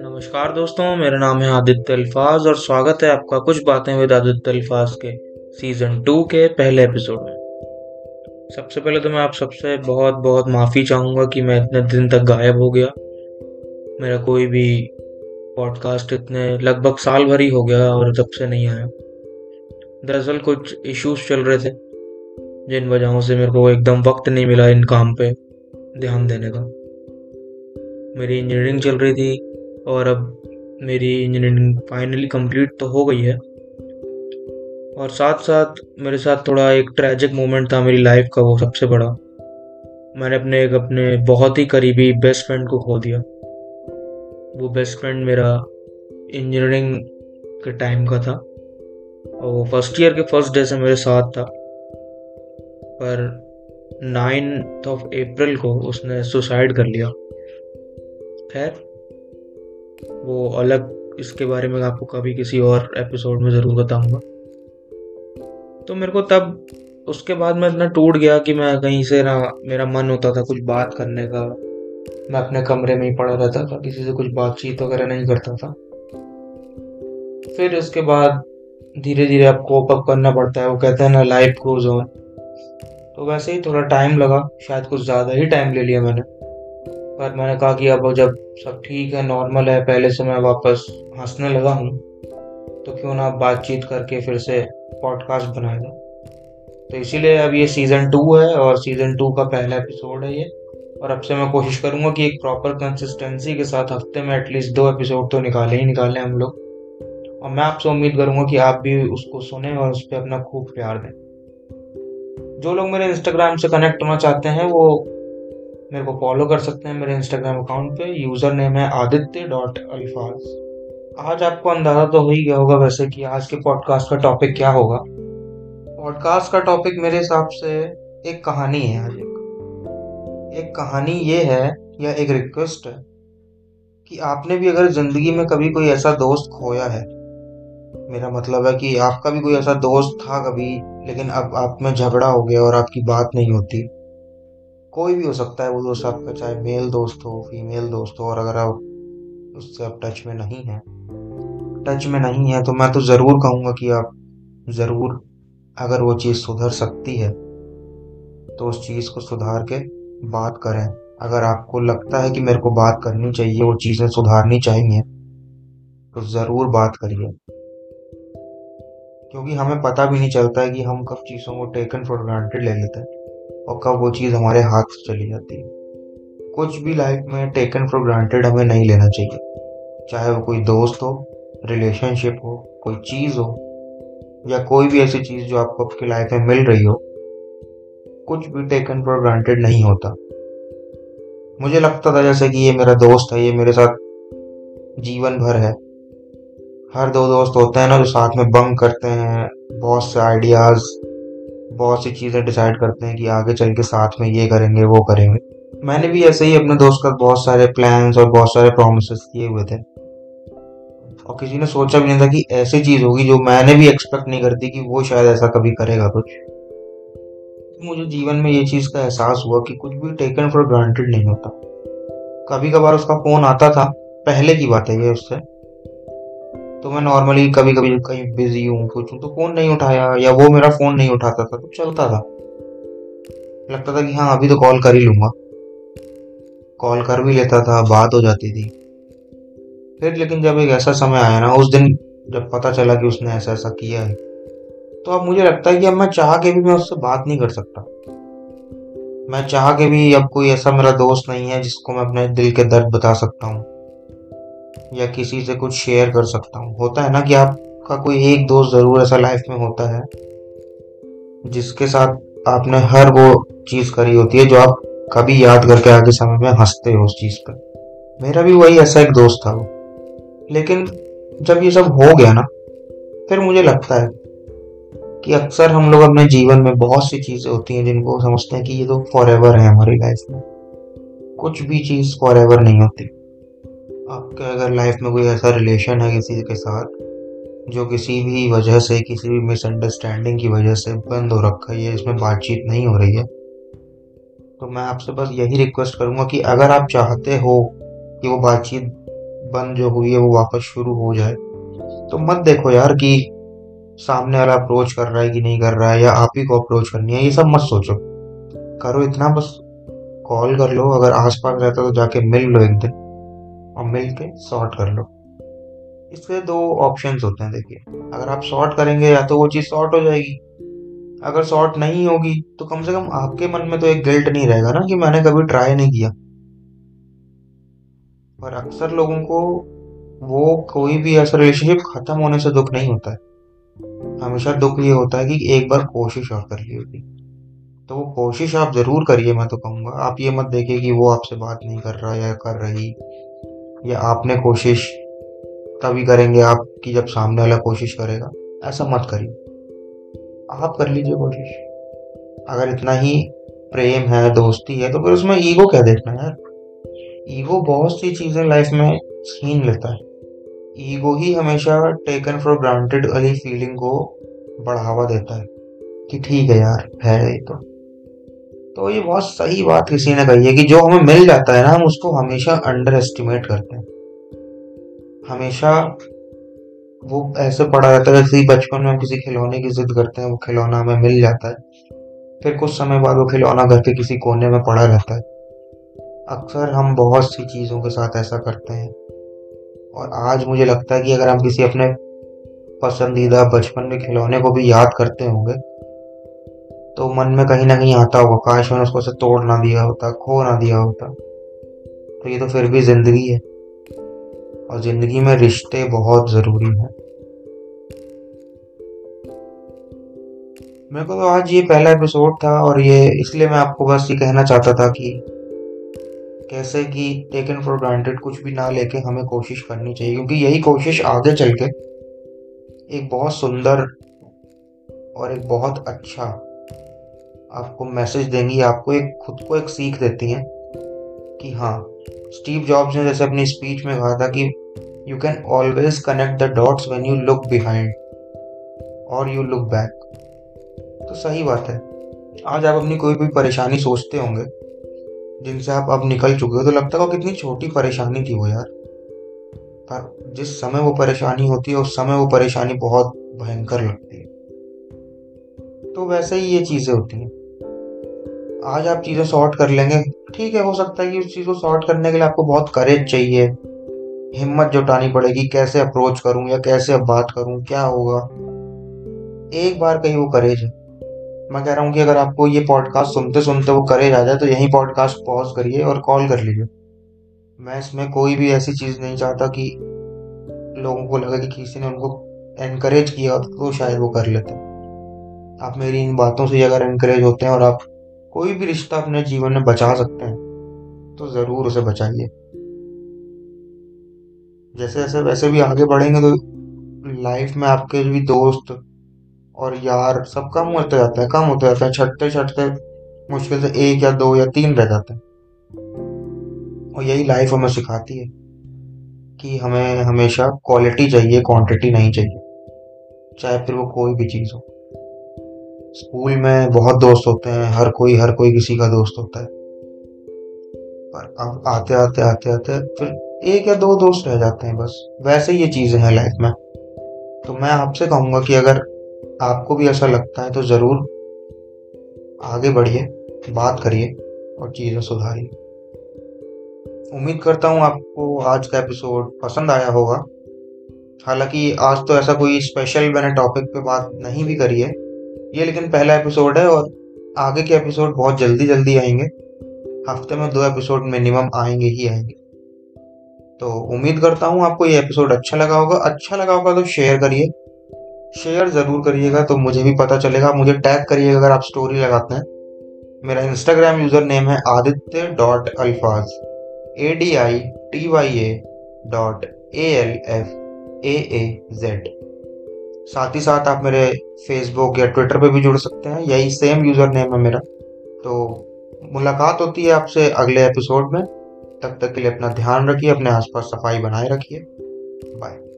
नमस्कार दोस्तों, मेरा नाम है आदित्य अल्फाज और स्वागत है आपका कुछ बातें विद आदित्य अल्फाज के सीज़न टू के पहले एपिसोड में। सबसे पहले तो मैं आप सबसे बहुत बहुत माफ़ी चाहूँगा कि मैं इतने दिन तक गायब हो गया। मेरा कोई भी पॉडकास्ट इतने लगभग साल भर ही हो गया और तब से नहीं आया। दरअसल कुछ इश्यूज़ चल रहे थे, जिन वजहों से मेरे को एकदम वक्त नहीं मिला इन काम पे। ध्यान देने का। मेरी इंजीनियरिंग चल रही थी और अब मेरी इंजीनियरिंग फाइनली कंप्लीट तो हो गई है। और साथ साथ मेरे साथ थोड़ा एक ट्रैजिक मोमेंट था मेरी लाइफ का वो सबसे बड़ा। मैंने अपने एक अपने बहुत ही करीबी बेस्ट फ्रेंड को खो दिया। वो बेस्ट फ्रेंड मेरा इंजीनियरिंग के टाइम का था। और वो फ़र्स्ट ईयर के फ़र्स्ट डे से मेरे साथ था। पर नाइन्थ ऑफ़ अप्रैल को उसने सुसाइड कर लिया। खैर, वो अलग इसके बारे में आपको कभी किसी और एपिसोड में ज़रूर बताऊँगा। तो मेरे को तब उसके बाद मैं इतना टूट गया कि मैं कहीं से ना मेरा मन होता था कुछ बात करने का। मैं अपने कमरे में ही पड़ा रहता था, किसी से कुछ बातचीत वगैरह नहीं करता था। फिर उसके बाद धीरे धीरे आप कोप अप करना पड़ता है, वो कहते हैं ना लाइफ गोज ऑन तो वैसे ही थोड़ा टाइम लगा, शायद कुछ ज़्यादा ही टाइम ले लिया मैंने। पर मैंने कहा कि अब जब सब ठीक है नॉर्मल है, पहले से मैं वापस हंसने लगा हूँ तो क्यों ना बातचीत करके फिर से पॉडकास्ट बनाएगा तो इसीलिए अब ये सीज़न टू है और सीज़न टू का पहला एपिसोड है ये। और अब से मैं कोशिश करूँगा कि एक प्रॉपर कंसिस्टेंसी के साथ हफ़्ते में एटलीस्ट दो एपिसोड तो निकाले ही निकालें हम लोग। और मैं आपसे उम्मीद करूँगा कि आप भी उसको सुने और उस पर अपना खूब प्यार दें। जो लोग मेरे इंस्टाग्राम से कनेक्ट होना चाहते हैं, वो मेरे को फॉलो कर सकते हैं मेरे इंस्टाग्राम अकाउंट पे। यूज़र नेम है आदित्य डॉट अल्फाज आज आपको अंदाज़ा तो हो ही गया होगा वैसे कि आज के पॉडकास्ट का टॉपिक क्या होगा। पॉडकास्ट का टॉपिक मेरे हिसाब से एक कहानी है आज एक। एक कहानी ये है, या एक रिक्वेस्ट है, कि आपने भी अगर ज़िंदगी में कभी कोई ऐसा दोस्त खोया है मेरा मतलब है कि आपका भी कोई ऐसा दोस्त था कभी, लेकिन अब आप में झगड़ा हो गया और आपकी बात नहीं होती। कोई भी हो सकता है वो दोस्त आपका, चाहे मेल दोस्त हो फीमेल दोस्त हो, और अगर आप उससे आप टच में नहीं हैं। टच में नहीं है तो मैं तो ज़रूर कहूँगा कि आप ज़रूर अगर वो चीज़ सुधर सकती है तो उस चीज़ को सुधार के बात करें। अगर आपको लगता है कि मेरे को बात करनी चाहिए, वो चीज़ें सुधारनी चाहिए तो ज़रूर बात करिए। क्योंकि हमें पता भी नहीं चलता है कि हम कब चीज़ों को टेकन फॉर ग्रांटेड ले लेते हैं और कब वो चीज़ हमारे हाथ से चली जाती है। कुछ भी लाइफ में टेकन फॉर ग्रांटेड हमें नहीं लेना चाहिए। चाहे वो कोई दोस्त हो रिलेशनशिप हो, कोई चीज़ हो, या कोई भी ऐसी चीज़ जो आपको आपकी लाइफ में मिल रही हो, कुछ भी टेकन फॉर ग्रांटेड नहीं होता। मुझे लगता था जैसे कि ये मेरा दोस्त है, ये मेरे साथ जीवन भर है। हर दो दोस्त होते हैं ना जो साथ में बंक करते हैं, बहुत से आइडियाज़ बहुत सी चीज़ें डिसाइड करते हैं कि आगे चल के साथ में ये करेंगे, वो करेंगे। मैंने भी ऐसे ही अपने दोस्त का बहुत सारे प्लान्स और बहुत सारे प्रोमिस किए हुए थे। और किसी ने सोचा भी नहीं था कि ऐसी चीज़ होगी जो मैंने भी एक्सपेक्ट नहीं करती कि वो शायद ऐसा कभी करेगा कुछ। मुझे जीवन में ये चीज़ का एहसास हुआ कि कुछ भी टेकन फॉर ग्रांटेड नहीं होता। कभी कभार उसका फ़ोन आता था, पहले की बात है ये उससे। तो मैं नॉर्मली कभी कभी कहीं बिज़ी हूँ हूँ तो फ़ोन नहीं उठाया, या वो मेरा फ़ोन नहीं उठाता था तो चलता था। लगता था कि हाँ अभी तो कॉल कर ही लूँगा। कॉल कर भी लेता था, बात हो जाती थी। फिर लेकिन जब एक ऐसा समय आया ना, उस दिन जब पता चला कि उसने ऐसा ऐसा किया है तो अब मुझे लगता है कि अब मैं चाह के भी मैं उससे बात नहीं कर सकता। मैं चाह के भी अब कोई ऐसा मेरा दोस्त नहीं है जिसको मैं अपने दिल के दर्द बता सकता हूँ। या किसी से कुछ शेयर कर सकता हूँ। होता है ना कि आपका कोई एक दोस्त ज़रूर ऐसा लाइफ में होता है, जिसके साथ आपने हर वो चीज़ करी होती है जो आप कभी याद करके आगे समय में हँसते हो उस चीज़ पर मेरा भी वही ऐसा एक दोस्त था वो। लेकिन जब ये सब हो गया ना, फिर मुझे लगता है कि अक्सर हम लोग अपने जीवन में बहुत सी चीज़ें होती हैं जिनको समझते हैं कि ये तो फॉर एवर है हमारी लाइफ में। कुछ भी चीज़ फॉर एवर नहीं होती। आपके अगर लाइफ में कोई ऐसा रिलेशन है किसी के साथ, जो किसी भी वजह से, किसी भी मिसअंडरस्टैंडिंग की वजह से बंद हो रखा है इसमें बातचीत नहीं हो रही है तो मैं आपसे बस यही रिक्वेस्ट करूँगा कि अगर आप चाहते हो कि वो बातचीत बंद जो हुई है, वो वापस शुरू हो जाए तो मत देखो यार कि सामने वाला अप्रोच कर रहा है कि नहीं कर रहा है, या आप ही को अप्रोच करनी है, ये सब मत सोचो। करो इतना, बस कॉल कर लो, अगर आसपास रहता तो जाके मिल लो एक दिन। और मिल के सॉर्ट कर लो। इसके दो ऑप्शन होते हैं, देखिए। अगर आप सॉर्ट करेंगे या तो वो चीज़ सॉर्ट हो जाएगी। अगर सॉर्ट नहीं होगी तो कम से कम आपके मन में तो एक गिल्ट नहीं रहेगा ना कि मैंने कभी ट्राई नहीं किया। पर अक्सर लोगों को वो कोई भी ऐसा रिलेशनशिप खत्म होने से दुख नहीं होता है। हमेशा दुख ये होता है कि एक बार कोशिश और कर ली होती। तो वो कोशिश आप ज़रूर करिए, मैं तो कहूँगा। आप ये मत देखिए कि वो आपसे बात नहीं कर रहा या कर रही। या आपने कोशिश तभी करेंगे आपकी जब सामने वाला कोशिश करेगा। ऐसा मत करिए। आप कर लीजिए कोशिश। अगर इतना ही प्रेम है, दोस्ती है तो फिर उसमें ईगो क्या देखना यार? ईगो बहुत सी चीज़ें लाइफ में छीन लेता है। ईगो ही हमेशा टेकन फॉर ग्रांटेड वाली फीलिंग को बढ़ावा देता है कि ठीक है यार, है ये तो। तो ये बहुत सही बात किसी ने कही है कि जो हमें मिल जाता है ना, हम उसको हमेशा अंडर एस्टिमेट करते हैं। हमेशा वो ऐसे पड़ा रहता है, जैसे बचपन में हम किसी खिलौने की जिद करते हैं, वो खिलौना हमें मिल जाता है। फिर कुछ समय बाद वो खिलौना घर के किसी कोने में पड़ा रहता है। अक्सर हम बहुत सी चीज़ों के साथ ऐसा करते हैं। और आज मुझे लगता है कि अगर हम किसी अपने पसंदीदा बचपन के खिलौने को भी याद करते होंगे तो मन में कहीं ना कहीं आता होगा, काश मैंने उसको से तोड़ ना दिया होता, खो ना दिया होता। तो ये तो फिर भी ज़िंदगी है। और ज़िंदगी में रिश्ते बहुत ज़रूरी हैं। मेरे को तो आज ये पहला एपिसोड था और ये इसलिए मैं आपको बस ये कहना चाहता था कि कैसे कि टेकन फॉर ग्रांटेड कुछ भी ना लेके हमें कोशिश करनी चाहिए, क्योंकि यही कोशिश आगे चल के एक बहुत सुंदर और एक बहुत अच्छा आपको मैसेज देंगी, आपको एक, खुद को एक सीख देती हैं कि हाँ स्टीव जॉब्स ने जैसे अपनी स्पीच में कहा था कि you can always connect the dots when you look behind और यू लुक बैक तो सही बात है। आज आप अपनी कोई भी परेशानी सोचते होंगे, जिनसे आप अब निकल चुके हो तो लगता है कितनी छोटी परेशानी थी वो यार। पर जिस समय वो परेशानी होती है, उस समय वो परेशानी बहुत भयंकर लगती है। तो वैसे ही ये चीज़ें होती हैं। आज आप चीज़ें सॉर्ट कर लेंगे। ठीक है, हो सकता है कि उस चीज़ को सॉर्ट करने के लिए आपको बहुत करेज चाहिए। हिम्मत जुटानी पड़ेगी, कैसे अप्रोच करूँ या कैसे अब बात करूँ, क्या होगा। एक बार कहीं वो करेज है। मैं कह रहा हूँ कि अगर आपको ये पॉडकास्ट सुनते सुनते वो करेज आ जाए तो यही पॉडकास्ट पॉज करिए और कॉल कर लीजिए। मैं इसमें कोई भी ऐसी चीज़ नहीं चाहता कि लोगों को लगे कि किसी ने उनको एनकरेज किया तो शायद वो कर लेते। आप मेरी इन बातों से अगर एनकरेज होते हैं और आप कोई भी रिश्ता अपने जीवन में बचा सकते हैं तो ज़रूर उसे बचाइए। जैसे जैसे वैसे भी आगे बढ़ेंगे तो लाइफ में आपके भी दोस्त और यार सब कम होते जाता है, कम होते जाता है, छटते छटते मुश्किल से एक या दो या तीन रह जाते हैं। और यही लाइफ हमें सिखाती है कि हमें हमेशा क्वालिटी चाहिए क्वांटिटी नहीं चाहिए, चाहे फिर वो कोई भी चीज़ हो। स्कूल में बहुत दोस्त होते हैं, हर कोई हर कोई किसी का दोस्त होता है। पर अब आते आते आते आते फिर एक या दो दोस्त रह जाते हैं बस। वैसे ये चीज़ें हैं लाइफ में। तो मैं आपसे कहूँगा कि अगर आपको भी ऐसा लगता है तो ज़रूर आगे बढ़िए, बात करिए और चीज़ें सुधारिए। उम्मीद करता हूँ आपको आज का एपिसोड पसंद आया होगा। हालाँकि आज तो ऐसा कोई स्पेशल मैंने टॉपिक पे बात नहीं भी करी है। ये लेकिन पहला एपिसोड है और आगे के एपिसोड बहुत जल्दी जल्दी आएँगे। हफ़्ते में दो एपिसोड मिनिमम आएँगे ही आएँगे। तो उम्मीद करता हूँ आपको ये एपिसोड अच्छा लगा होगा। अच्छा लगा होगा तो शेयर करिए। शेयर ज़रूर करिएगा तो मुझे भी पता चलेगा। मुझे टैग करिएगा अगर आप स्टोरी लगाते हैं। मेरा इंस्टाग्राम यूज़र नेम है Aditya dot Alfaaz A D I T Y A dot A L F A A Z साथ ही साथ आप मेरे फेसबुक या ट्विटर पे भी जुड़ सकते हैं। यही सेम यूज़र नेम है मेरा। तो मुलाकात होती है आपसे अगले एपिसोड में। तब तक के लिए अपना ध्यान रखिए, अपने आसपास सफ़ाई बनाए रखिए। बाय